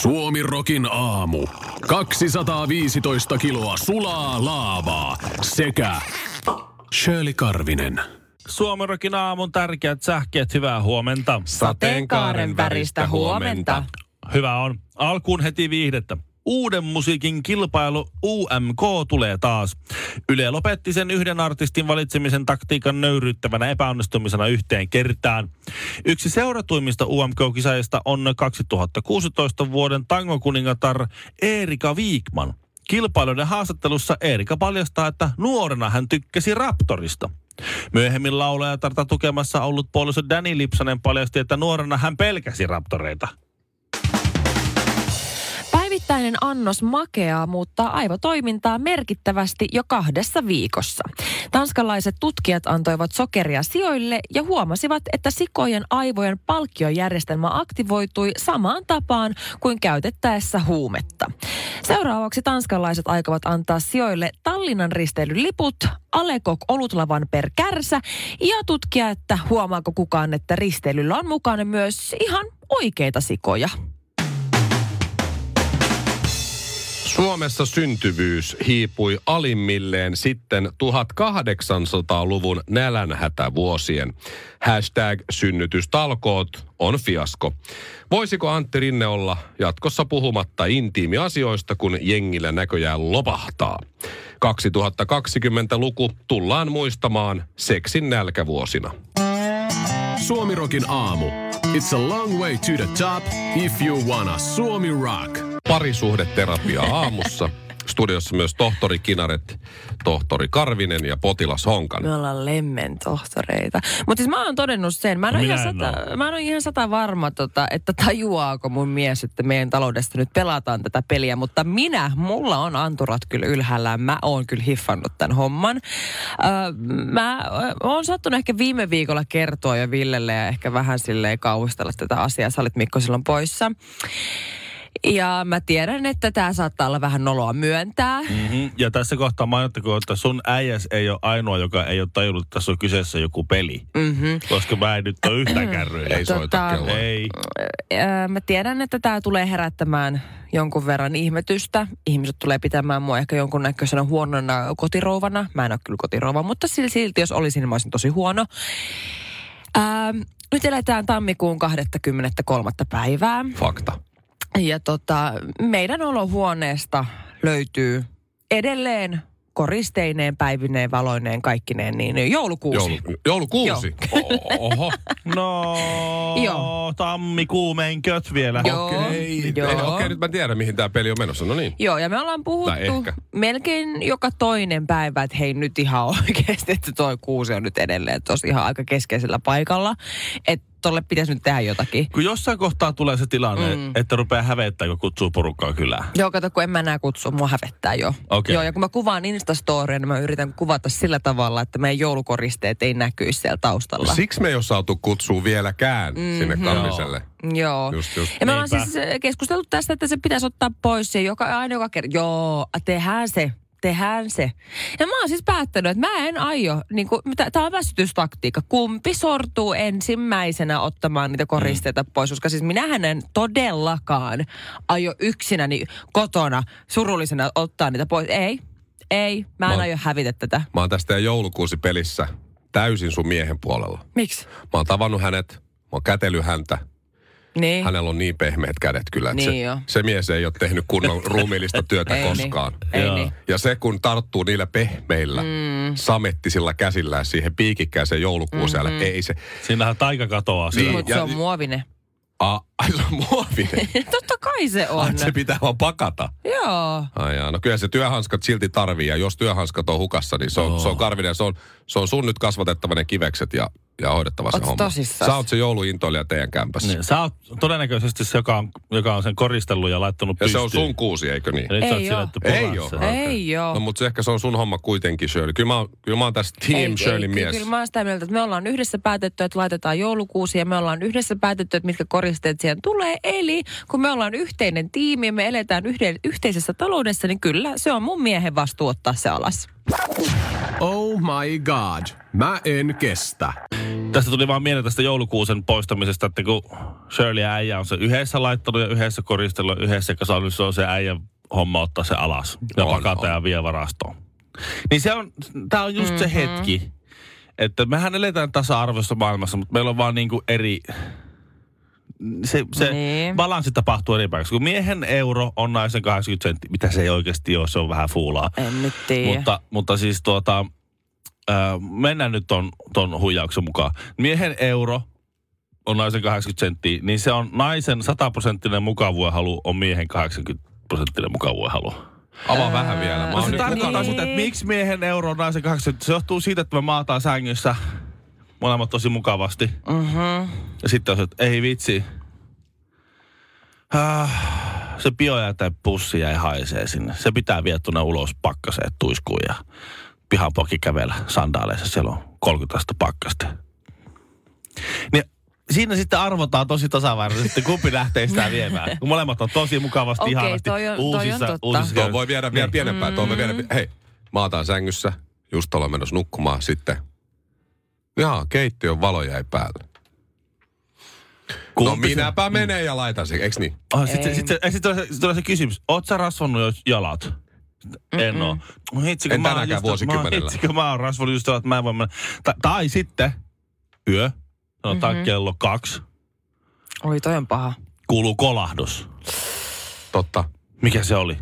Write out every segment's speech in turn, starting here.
Suomi Rokin aamu. 215 kiloa sulaa laavaa sekä Shirley Karvinen. Suomerokin aamun tärkeät sähkeet, hyvää huomenta. Sateenkaaren väristä huomenta. Hyvä on. Alkuun heti viihdettä. Uuden musiikin kilpailu UMK tulee taas. Yle lopetti sen yhden artistin valitsemisen taktiikan nöyryyttävänä epäonnistumisena yhteen kertaan. Yksi seuratuimmista UMK-kisaajista on 2016 vuoden tangokuningatar Erika Viikman. Kilpailuiden haastattelussa Erika paljastaa, että nuorena hän tykkäsi Raptorista. Myöhemmin laulajatarta tukemassa ollut puoliso Danny Lipsanen paljasti, että nuorena hän pelkäsi raptoreita. Päivittäinen annos makeaa muuttaa aivotoimintaa merkittävästi jo kahdessa viikossa. Tanskalaiset tutkijat antoivat sokeria sijoille ja huomasivat, että sikojen aivojen palkkiojärjestelmä aktivoitui samaan tapaan kuin käytettäessä huumetta. Seuraavaksi tanskalaiset aikovat antaa sijoille Tallinnan risteilyliput, Alekok olutlavan per kärsä ja tutkia, että huomaako kukaan, että risteilyllä on mukana myös ihan oikeita sikoja. Suomessa syntyvyys hiipui alimmilleen sitten 1800-luvun nälänhätävuosien. Hashtag synnytystalkoot on fiasko. Voisiko Antti Rinne olla jatkossa puhumatta intiimiasioista, kun jengillä näköjään lopahtaa? 2020-luku tullaan muistamaan seksin nälkävuosina. Suomi Rokin aamu. It's a long way to the top if you wanna Suomi Rock. Parisuhdeterapia aamussa. Studiossa myös tohtori Kinaret, tohtori Karvinen ja potilas Honkan. Me ollaan lemmen tohtoreita. Mutta siis mä oon todennut sen, mä en, No ole ihan, en sata, oo. mä en ole ihan sata varma, tota, että tajuaako mun mies, että meidän taloudesta nyt pelataan tätä peliä. Mutta minä, mulla on anturat kyllä ylhäällä. Mä oon kyllä hiffannut tämän homman. Öö, mä oon sattunut ehkä viime viikolla kertoa jo Villelle ja ehkä vähän silleen kauhistella tätä asiaa. Sä olit Mikko silloin poissa. Ja mä tiedän, että tämä saattaa olla vähän noloa myöntää. Mm-hmm. Ja tässä kohtaa mainittakoon, että sun äijäs ei ole ainoa, joka ei ole tajunnut, että tässä on kyseessä joku peli. Mm-hmm. Koska mä en nyt ole yhtään kärryillä. Ei soita Tota, kelloa. Ei. Mä tiedän, että tämä tulee herättämään jonkun verran ihmetystä. Ihmiset tulee pitämään mua ehkä jonkunnäköisenä huonona kotirouvana. Mä en ole kyllä kotirouva, mutta sil- silti jos olisin, niin mä olisin tosi huono. Öö, nyt eletään tammikuun 23. päivää. Fakta. Ja tota, meidän olohuoneesta löytyy edelleen koristeineen, päivineen, valoineen, kaikkineen, niin joulukuusi. Joulu, joulukuusi. Oho. No, Joo. tammikuumeenköt vielä. Joo. Okei, Joo. okay. okei, nyt mä tiedän, mihin tämä peli on menossa. No niin. Joo, ja me ollaan puhuttu melkein joka toinen päivä, että hei nyt ihan oikeasti, että toi kuusi on nyt edelleen tosi ihan aika keskeisellä paikalla. Että tolle pitäisi nyt tehdä jotakin. Kun jossain kohtaa tulee se tilanne, Mm. että rupeaa hävettää, kun kutsuu porukkaa kylään. Joo, kato, kun en mä enää kutsu, mua hävettää jo. Okei. Joo, ja kun mä kuvaan Instastoria, niin mä yritän kuvata sillä tavalla, että meidän joulukoristeet ei näkyisi siellä taustalla. Siksi me ei ole saatu kutsua vieläkään mm-hmm. sinne Karviselle. Joo. Just, just. Ja me ollaan siis eh, keskustellut tästä, että se pitäisi ottaa pois. Ja joka, aina joka kerta, joo, tehdään se, tehdään se. Ja mä oon siis päättänyt, että mä en aio, niin kuin, tämä on väsytystaktiikka. Kumpi sortuu ensimmäisenä ottamaan niitä koristeita pois, koska siis minähän en todellakaan aio yksinäni kotona surullisena ottaa niitä pois. Ei, ei, mä en Mä- aio hävitä tätä. Mä oon tästä joulukuusi pelissä täysin sun miehen puolella. Miksi? Mä oon tavannut hänet, mä oon kätellyt häntä. Niin. Hänellä on niin pehmeät kädet kyllä, että Niin jo. se, se mies ei ole tehnyt kunnon ruumiillista työtä Ei niin. koskaan. Ei Joo. niin. Ja se, kun tarttuu niillä pehmeillä, mm. samettisilla käsillään siihen piikikkääseen joulukuuseen, mm-hmm. ei se... Siinähän taika katoaa. Niin. Niin. Mutta ja- se on muovinen. A, ai se on muovinen. Totta kai se on. Ai, se pitää vaan pakata. Joo. Ai jaa, no kyllä se työhanskat silti tarvii, ja jos työhanskat on hukassa, niin se on, se on karvinen. Se on, se on sun nyt kasvatettava ne kivekset ja, ja hoidettava se Oot homma. tosissas? Sä oot se jouluintoilija teidän kämpässä. Niin, sä oot todennäköisesti se, joka on, joka on sen koristellut ja laittanut Ja se pystyyn. on sun kuusi, eikö niin? Ei Ei puhas oo. sen. Okei. Ei joo. No mutta se ehkä se on sun homma kuitenkin, Shirley. Kyllä mä, oon- kyllä mä oon tässä team Shirley ky- mies. Kyllä mä oon sitä mieltä, että me ollaan yhdessä päätetty, että laitetaan joulukuusi ja me ollaan yhdessä päätetty, että mitkä koristeet siihen tulee. Eli kun me ollaan yhteinen tiimi ja me eletään yhden, yhteisessä taloudessa, niin kyllä se on mun miehen vastuu ottaa se alas. Oh my god. Mä en kestä. Tästä tuli vaan mieleen tästä joulukuusen poistamisesta, että kun Shirley ja äijä on se yhdessä laittanut ja yhdessä koristellut, yhdessä kasannut, se on se äijän homma ottaa se alas ja On, pakata on. ja vie varastoon. Niin se on, tää on just mm-hmm. se hetki, että mehän eletään tasa-arvoisessa maailmassa, mutta meillä on vaan niinku eri... Se, se Niin. balanssi tapahtuu eri paikassa. Kun miehen euro on naisen 80 senttiä, mitä se ei oikeasti ole, se on vähän fuulaa. En nyt tiedä. Mutta, mutta siis tuota, ää, mennään nyt ton, ton huijauksen mukaan. Miehen euro on naisen 80 senttiä, niin se on naisen 100 prosenttinen mukavuudenhalu on miehen 80 prosenttinen mukavuudenhalu. Avaa vähän vielä. Mä No se nyt tarkoittaa mukana. sitä, että miksi miehen euro on naisen 80 Se johtuu siitä, että me maataan sängyssä molemmat tosi mukavasti. Mm-hmm. Ja sitten on se, että ei vitsi. Ah, se biojätepussi jäi haisee sinne. Se pitää viedä tuonne ulos pakkaseen tuiskuun ja pihan poikki kävellä sandaaleissa. Siellä on 30 astetta pakkasta. Niin siinä sitten arvotaan tosi tasaväärisesti, kumpi lähtee sitä viemään. Kun molemmat on tosi mukavasti, Okei, ihanasti toi on- toi on uusissa, totta. uusissa Tuo voi viedä vielä Niin. pienempään. Tuo voi viedä, hei, maataan sängyssä. Just ollaan menossa nukkumaan. Sitten, jaa, keittiön valo jäi päälle. No Kumpi se- minäpä menen ja laitan sen, eiks niin? Oh, sitten sit, sit, sit, tulee, se, sit tulee se kysymys, oot sä rasvannut jo jalat? En oo. No Hitsi, kun En mä tänäkään just- vuosikymmenellä. Hitsi, kun mä oon rasvannut just että mä en voi mennä. Ta, tai sitten yö, sanotaan mm-hmm. kello kaksi, Oi, toi on paha. kuuluu kolahdus. Totta. Mikä se oli?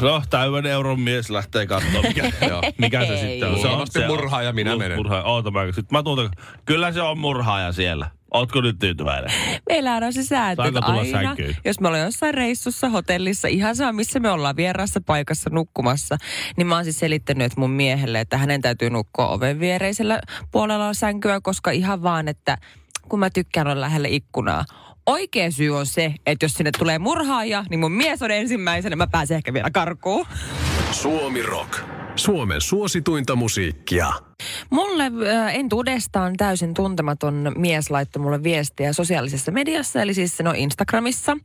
No, täyden euron mies lähtee katsomaan, mikä, joo, mikä se sitten on. Se on se on- murhaaja, minä menen. Murhaaja, oota mä. Sitten mä tuun, kyllä se on murhaaja siellä. Ootko nyt tyytyväinen? Meillähän on se sääntö, että aina, sänkyyn? jos me ollaan jossain reissussa, hotellissa, ihan sama missä me ollaan vieraassa paikassa nukkumassa, niin mä oon siis selittänyt että mun miehelle, että hänen täytyy nukkua oven viereisellä puolella sänkyä, koska ihan vaan, että kun mä tykkään olla lähellä ikkunaa. Oikea syy on se, että jos sinne tulee murhaaja, niin mun mies on ensimmäisenä, mä pääsen ehkä vielä karkuun. Suomi Rock. Suomen suosituinta musiikkia. Mulle äh, entuudestaan täysin tuntematon mies laittoi mulle viestiä sosiaalisessa mediassa, eli siis no Instagramissa.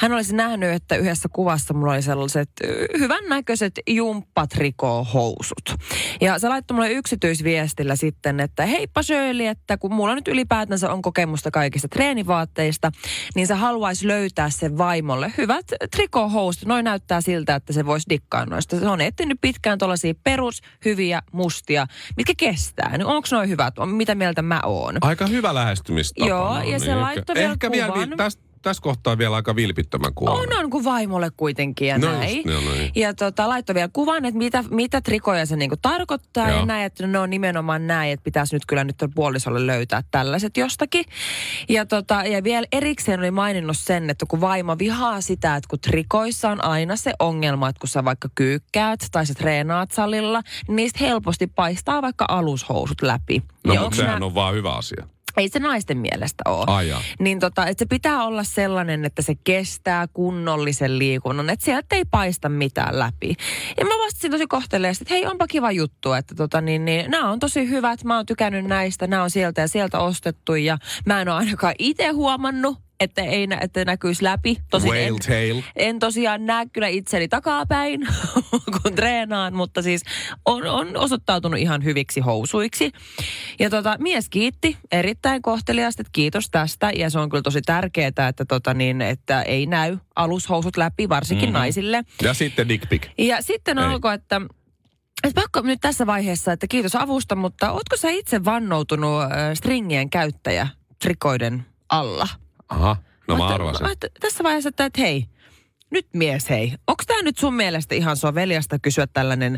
Hän olisi nähnyt, että yhdessä kuvassa mulla oli sellaiset äh, hyvännäköiset jumppatrikohousut. Ja se laittoi mulle yksityisviestillä sitten, että heippa Shirley, että kun mulla nyt ylipäätänsä on kokemusta kaikista treenivaatteista, niin se haluaisi löytää sen vaimolle hyvät trikohousut. Noin näyttää siltä, että se voisi dikkaa noista. Se on etsinyt pitkään tuollaisia perus, hyviä, mustia, mitkä kestää. Niin onko noin hyvät? Mitä mieltä mä oon? Aika hyvä lähestymistapa. Joo, no ja se ehkä- laittoi vielä Ehkä vielä kuvan. Tässä täs kohtaa vielä aika vilpittömän kuvan. On, on kuin vaimolle kuitenkin ja No näin. just, joo, no niin. Ja tota, laittoi vielä kuvan, että mitä, mitä trikoja se niinku tarkoittaa Joo. ja näin, että ne on nimenomaan näin, että pitäisi nyt kyllä nyt puolisolle löytää tällaiset jostakin. Ja, tota, ja vielä erikseen oli maininnut sen, että kun vaimo vihaa sitä, että kun trikoissa on aina se ongelma, että kun sä vaikka kyykkäät tai sä treenaat salilla, niin niistä helposti paistaa vaikka alushousut läpi. No, mutta sehän nää- on vaan hyvä asia. Ei se naisten mielestä ole. Ai. Niin tota, että se pitää olla sellainen, että se kestää kunnollisen liikunnan, että sieltä ei paista mitään läpi. Ja mä vastasin tosi kohteleesti, että hei onpa kiva juttu, että tota niin, niin nämä on tosi hyvät, mä oon tykännyt näistä, nämä on sieltä ja sieltä ostettu ja mä en ole ainakaan itse huomannut, että ei nä, että näkyisi läpi. Tosin en, Whale tail. en tosiaan näe kyllä itseni takapäin, kun treenaan, mutta siis on, on osoittautunut ihan hyviksi housuiksi. Ja tota, mies kiitti erittäin kohteliaasti, että kiitos tästä. Ja se on kyllä tosi tärkeää, että, tota niin, että ei näy alushousut läpi, varsinkin mm-hmm. naisille. Ja sitten dick pic. Ja sitten Ei. alkoi, että että pakko nyt tässä vaiheessa, että kiitos avusta, mutta ootko sä itse vannoutunut stringien käyttäjä trikoiden alla? Aha, no mä Mutta- arvasin. mä- Tässä vaiheessa, että, että hei, nyt mies hei. Onko tämä nyt sun mielestä ihan soveliasta kysyä tällainen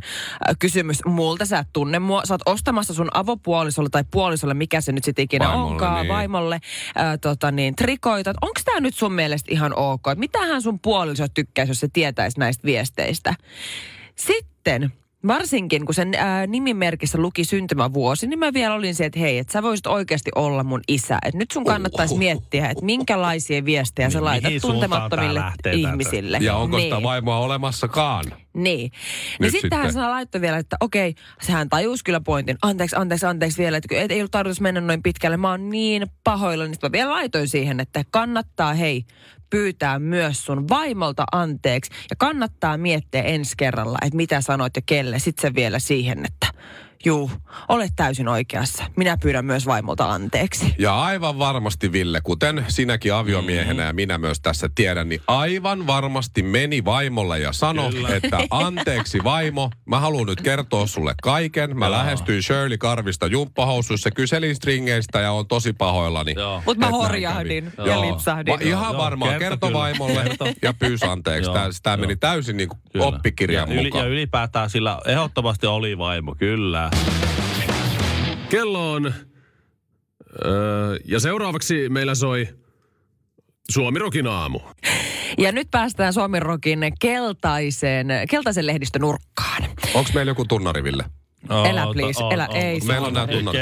äh, kysymys multa? Sä et tunne mua. Sä oot ostamassa sun avopuolisolle tai puolisolle, mikä se nyt sitten ikinä Vaimolle, onkaan, niin. vaimolle äh, tota niin, trikoita. Onko tämä nyt sun mielestä ihan ok? Mitähän sun puoliso tykkäisi, jos se tietäisi näistä viesteistä? Sitten Varsinkin, kun sen ää, nimimerkissä luki syntymävuosi, niin mä vielä olin se, että hei, että sä voisit oikeasti olla mun isä. Että nyt sun kannattaisi miettiä, että minkälaisia viestejä sä Niin, laitat tuntemattomille ihmisille. Ja onko niin. sitä vaimoa olemassakaan? Niin. Niin Nyt sitten hän sitten. sana laittoi vielä, että okei, sehän tajusi kyllä pointin. Anteeksi, anteeksi, anteeksi vielä, että ei ollut tarkoitus mennä noin pitkälle. Mä oon niin pahoilla, niin sitten mä vielä laitoin siihen, että kannattaa hei pyytää myös sun vaimolta anteeksi. Ja kannattaa miettiä ensi kerralla, että mitä sanoit ja kelle. Sitten se vielä siihen, että Juu, olet täysin oikeassa. Minä pyydän myös vaimolta anteeksi. Ja aivan varmasti, Ville, kuten sinäkin aviomiehenä ja minä myös tässä tiedän, niin aivan varmasti meni vaimolle ja sanoi, Kyllä. että anteeksi vaimo, mä haluan nyt kertoa sulle kaiken. Mä Joo. lähestyin Shirley Karvista jumppahousuissa, kyselin stringeistä ja on tosi pahoillani. Mutta mä horjahdin ja Joo. lipsahdin. Va- ihan Joo, varmaan. kerto Kerto, kyllä. vaimolle ja pyysi anteeksi. Joo, Tämä, meni täysin niin kuin Kyllä. oppikirjan ja, yli, mukaan. ja ylipäätään sillä ehdottomasti oli vaimo, kyllä. Kello on... Öö, ja seuraavaksi meillä soi Suomirokin aamu. Ja nyt päästään Suomen Rokin keltaiseen, keltaisen lehdistön nurkkaan. Onko meillä joku tunnari, Ville? Elä, please, elä, ei se Meillä on nämä tunnarit.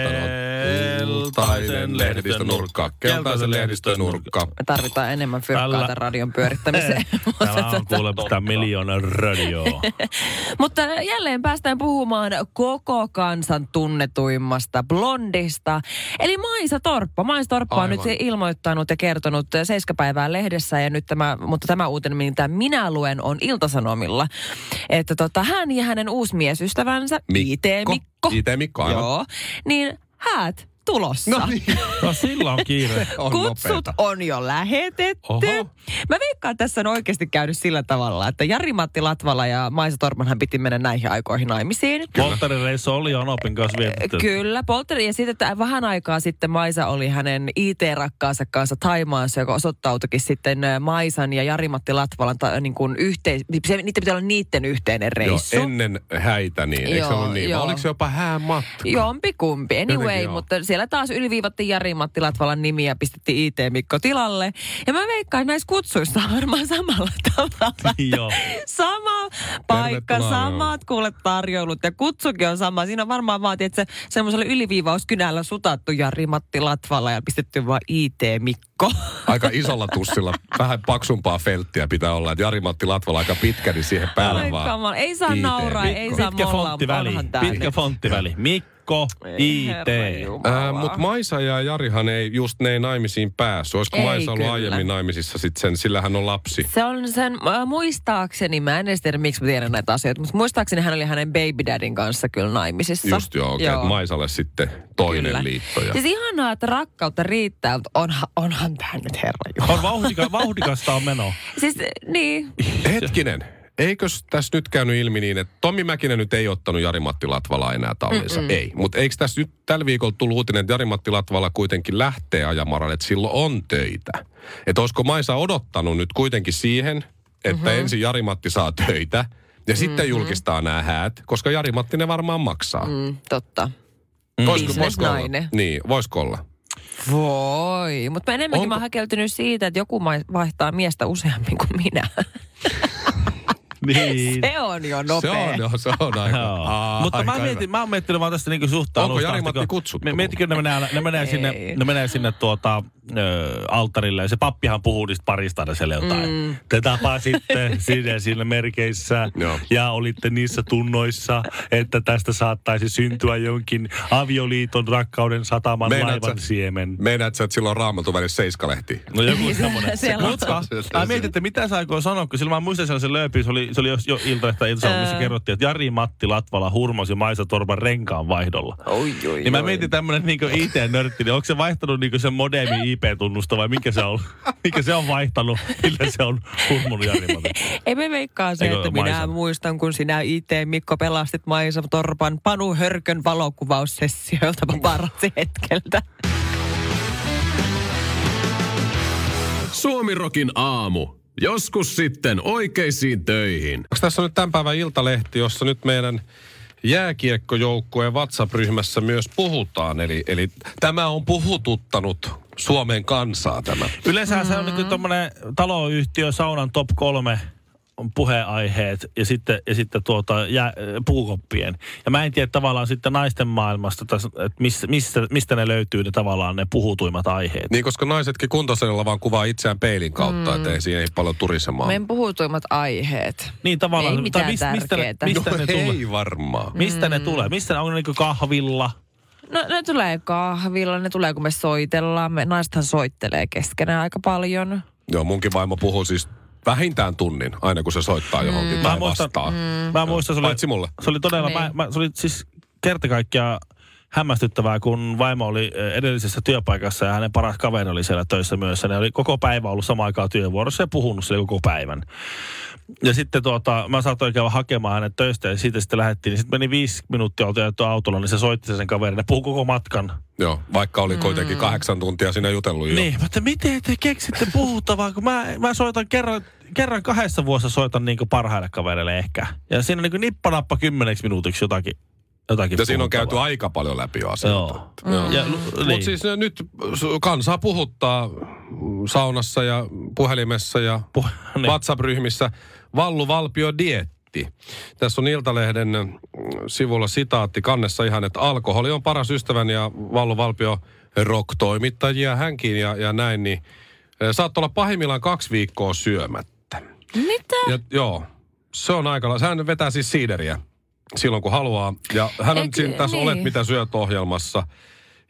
Keltaisen lehdistön nurkka. Keltaisen lehdistön nurkka. Me tarvitaan enemmän fyrkkaa Tällä- tämän radion pyörittämiseen. Tämä on Mutta kuule tämä miljoona radio. Mutta jälleen päästään puhumaan koko kansan tunnetuimmasta blondista. Eli Maisa Torppa. Maisa Torppa on Aivan. nyt ilmoittanut ja kertonut seiskapäivää lehdessä. Ja nyt tämä, mutta tämä uutinen, mitä minä luen, on Iltasanomilla. Että tota, hän ja hänen uusi miesystävänsä, IT Mikko. IT Mikko, aivan. Joo. Niin häät tulossa. No niin, No sillä on kiire. on Kutsut nopeeta. on jo lähetetty. Oho. Mä veikkaan, että tässä on oikeasti käynyt sillä tavalla, että Jari-Matti Latvala ja Maisa Tormanhan piti mennä näihin aikoihin naimisiin. Polttarireissu oli Anopin kanssa vietetty. Kyllä, Polteri. Ja sitten että vähän aikaa sitten Maisa oli hänen IT-rakkaansa kanssa Taimaassa, joka osoittautuikin sitten äh, Maisan ja Jari-Matti Latvalan ta, niin kuin yhteis, se, niiden pitää olla niiden yhteinen reissu. Joo, ennen häitä niin. Eikö se Joo, ollut niin? joo. Oliko se jopa häämatka? Jompi kumpi. Anyway, Jotenkin joo. mutta siellä taas yliviivattiin Jari Matti Latvalan nimi ja pistettiin IT Mikko tilalle. Ja mä veikkaan, että näissä kutsuissa on varmaan samalla tavalla. Joo. Sama paikka, Tervetuloa, samat kuule tarjoulut ja kutsukin on sama. Siinä on varmaan vaatii, että se semmoisella yliviivauskynällä sutattu Jari Matti Latvala ja pistetty vaan IT Mikko. Aika isolla tussilla. Vähän paksumpaa felttiä pitää olla. Että Jari-Matti Latvala aika pitkä, niin siihen päälle Ai vaan. kamala. Ei saa nauraa, ei saa Pitkä mollaa, fonttiväli. onhan tää Pitkä fonttiväli. Mikko, Ei, IT. Äh, Mutta Maisa ja Jarihan ei, just ne ei naimisiin päässyt. Olisiko Ei Maisa ollut kyllä. aiemmin naimisissa sitten sen, sillä hän on lapsi. Se on sen, äh, muistaakseni, mä en edes tiedä miksi mä tiedän näitä asioita, mutta muistaakseni hän oli hänen baby dadin kanssa kyllä naimisissa. Just joo, okei. Okay, Maisalle sitten toinen Kyllä. liitto. Ja... Siis ihanaa, että rakkautta riittää, mutta onhan, onhan tämä nyt herra Jumala. On vauhdika, vauhdikasta on meno. Siis niin, Hetkinen. Eikös tässä nyt käynyt ilmi niin, että Tommi Mäkinen nyt ei ottanut Jari-Matti Latvalaa enää tallinsa? Mm-mm. Ei. Mutta eikö tässä nyt tällä viikolla tullut uutinen, että Jari-Matti Latvala kuitenkin lähtee ajamaan, että silloin on töitä? Että olisiko Maisa odottanut nyt kuitenkin siihen, että mm-hmm. ensin Jari-Matti saa töitä ja sitten Mm-hmm. julkistaa nämä häät, koska Jari-Matti ne varmaan maksaa. Mm. mm, totta. Voisiko, voisiko olla? Niin, voisiko olla? Voi, mutta enemmänkin Onko- mä oon siitä, että joku vaihtaa miestä useammin kuin minä. Niin. Se on jo nopea. Se on, joo, se on aika. Aa, Mutta mä, aika mietin, hyvä. mä oon miettinyt vaan tästä niinku suhtaan Onko Jari-Matti kutsuttu Me, mietitkö, ne menee, ne menee sinne, ne menee sinne tuota, ö, alttarille ja se pappihan puhuu niistä parista aina siellä jotain. Mm. Te tapasitte sinne siinä merkeissä Joo. ja olitte niissä tunnoissa, että tästä saattaisi syntyä jonkin avioliiton rakkauden sataman Meinaat laivan sä- siemen. Meinaat sä, että silloin raamatun välissä seiskalehti? No joku Niin, se- semmoinen. on. Mutta mä mietin, että mitä sä aikoo sanoa, kun silloin mä muistan sellaisen lööpin, se oli, se oli jo, jo ilta ilta, missä kerrottiin, että Jari Matti Latvala hurmasi Maisa Torpan renkaan vaihdolla. Oi, oi, Niin mä oi. mietin tämmönen niinku IT-nörtti, niin onko se vaihtanut niinku sen modemi IP-tunnusta vai mikä se on? mikä se on vaihtanut, millä se on hurmunut Jari Matti? Ei me veikkaa se, Eikö että minä muistan, kun sinä IT Mikko pelastit Maisa Torpan Panu Hörkön valokuvaussessiolta paparazzi hetkeltä. Suomirokin aamu. Joskus sitten oikeisiin töihin. Onko tässä on nyt tämän päivän iltalehti, jossa nyt meidän jääkiekkojoukkueen WhatsApp-ryhmässä myös puhutaan. Eli, eli tämä on puhututtanut Suomen kansaa tämä. Yleensä se on niinku tommonen taloyhtiö, saunan top kolme on puheenaiheet ja sitten, ja sitten tuota, jää, puukoppien. Ja mä en tiedä tavallaan sitten naisten maailmasta, että mistä, mistä, mistä ne löytyy ne tavallaan ne puhutuimmat aiheet. Niin, koska naisetkin kuntosalilla vaan kuvaa itseään peilin kautta, mm. että ei siinä ei paljon turisemaan. Meidän puhutuimmat aiheet. Niin tavallaan, Ei mitään mistä, mistä, ne, tärkeetä. mistä no ne tulee? ei varmaan. Mistä ne tulee? Mistä ne on niinku kahvilla? No ne tulee kahvilla, ne tulee kun me soitellaan. Me, naisethan soittelee keskenään aika paljon. Joo, munkin vaimo puhuu siis vähintään tunnin, aina kun se soittaa johonkin Mä tai muistan- vastaa. Mm. Mä muistan, se oli, Paitsi mulle. se oli todella, Niin. mä, mä, se oli siis kerta kaikkiaan hämmästyttävää, kun vaimo oli eh, edellisessä työpaikassa ja hänen paras kaveri oli siellä töissä myös. Ja ne oli koko päivä ollut samaan aikaan työvuorossa ja puhunut sille koko päivän. Ja sitten tuota, mä saatoin käydä hakemaan hänet töistä ja siitä sitten lähdettiin. Niin sitten meni viisi minuuttia oltu autolla, niin se soitti sen kaverin ja puhui koko matkan. Joo, vaikka oli kuitenkin kahdeksan tuntia siinä jutellut jo. Niin, mutta miten te keksitte puhuttavaa, kun mä, mä soitan kerran, kerran kahdessa vuodessa soitan niin parhaille kavereille ehkä. Ja siinä niin nippanappa kymmeneksi minuutiksi jotakin, jotakin Ja siinä on käyty aika paljon läpi jo asioita. Joo. Joo. Ja, Mutta niin. siis äh, nyt kansaa puhuttaa saunassa ja puhelimessa ja Puh- niin. WhatsApp-ryhmissä Vallu Valpio dietti. Tässä on Iltalehden mm, sivulla sitaatti kannessa ihan, että alkoholi on paras ystäväni ja Vallu Valpio rock-toimittajia hänkin ja, ja näin, niin eh, saat olla pahimmillaan kaksi viikkoa syömättä. Mitä? Ja, joo, se on aika Hän vetää siis siideriä silloin kun haluaa. Ja hän on Eikö- siinä, tässä niin. Olet mitä syöt ohjelmassa.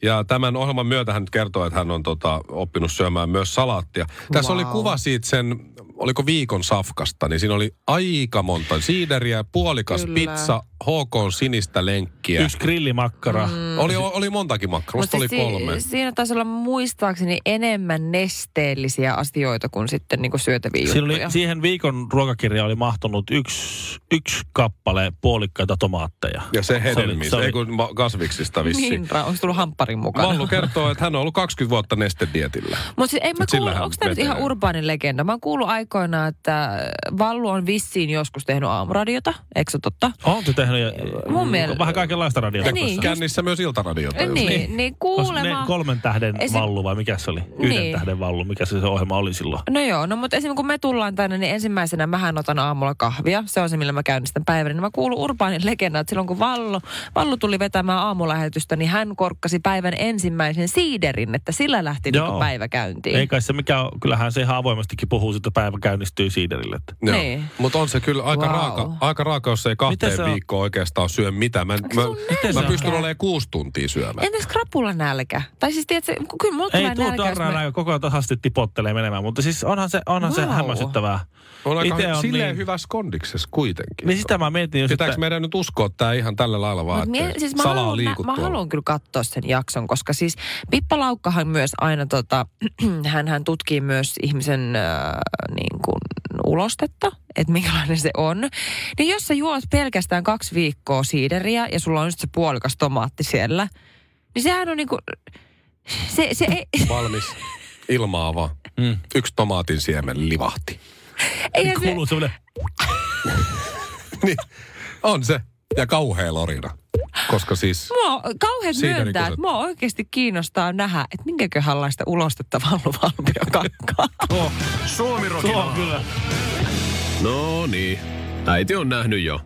Ja tämän ohjelman myötä hän kertoo, että hän on tota, oppinut syömään myös salaattia. Tässä oli Wow. kuva siitä sen, oliko viikon safkasta, niin siinä oli aika monta siideriä, puolikas Kyllä. pizza, HK sinistä lenkkiä. Yksi grillimakkara. Mm. Oli, oli montakin makkaraa, musta oli siis kolme. Si- siinä taisi olla muistaakseni enemmän nesteellisiä asioita kuin sitten niinku syötäviä Siinä oli, juttuja. siihen viikon ruokakirjaan oli mahtunut yksi, yksi kappale puolikkaita tomaatteja. Ja se oli- hedelmistä, se oli- ei kun kasviksista vissiin. Niin, onko tullut hampparin mukana? Vallu kertoo, että hän on ollut 20 vuotta nestedietillä. Mutta siis ei mä Mut kuulu, sillähän onko tämä nyt ihan urbaanin legenda? Mä oon kuullut aikoinaan, että Vallu on vissiin joskus tehnyt aamuradiota, eikö se totta? On se tehnyt ja, Mun mielestä- vähän kaikenlaista radiota. Niin. Niin. Kännissä myös iltaradiota. jos- Niin, niin kuulemma... kolmen tähden Ei se- vallu vai mikä se oli? Yhden Niin. tähden vallu, mikä se, se ohjelma oli silloin? No joo, no mutta esimerkiksi kun me tullaan tänne, niin ensimmäisenä mähän otan aamulla kahvia. Se on se, millä mä käynnistän päivän. Niin mä kuulun urbaanin legendan, että silloin kun Vallu, Vallu tuli vetämään aamulähetystä, niin hän korkkasi päivän ensimmäisen siiderin, että sillä lähti Joo. niin päivä käyntiin. Ei kai se mikä on, kyllähän se ihan avoimestikin puhuu, että päivä käynnistyy siiderille. Että. Joo. Niin. Mutta on se kyllä aika, Wow. raaka, aika raaka, jos ei kahteen Miten viikkoon oikeastaan syö mitään. Mä, mä, mä se pystyn olemaan kuusi tuntia syömään. Entäs krapulla nälkä? Tai siis tiedätkö, kyllä mulla Ei tulee tuu tarraa mä- näin, koko ajan tasasti tipottelee menemään, mutta siis onhan se, onhan se Wow. hämmästyttävää. On aika Ite on silleen niin- hyvässä kondiksessa kuitenkin. Niin sitä mä mietin, jos Pitääkö että, meidän nyt uskoa tämä ihan tällä lailla vaan, Mut että mie, siis mä salaa haluan, mä, mä haluan kyllä katsoa sen jakson, koska siis Pippa Laukkahan myös aina tota, hän, hän tutkii myös ihmisen äh, niin kuin ulostetta, että minkälainen se on. Niin jos sä juot pelkästään kaksi viikkoa siideriä ja sulla on just se puolikas tomaatti siellä, niin sehän on niinku, se, se ei, Valmis, ilmaava. Mm. Yksi tomaatin siemen livahti. ei se, kuuluu semmoinen, niin, on se. Ja kauhea lorina. Koska siis... Mua kauhean myöntää, että mua oikeasti kiinnostaa nähdä, että minkäköhänlaista ulostetta Vallu Valpio kakkaa. tuo, Suomi tuo kyllä. No niin, äiti on nähnyt jo.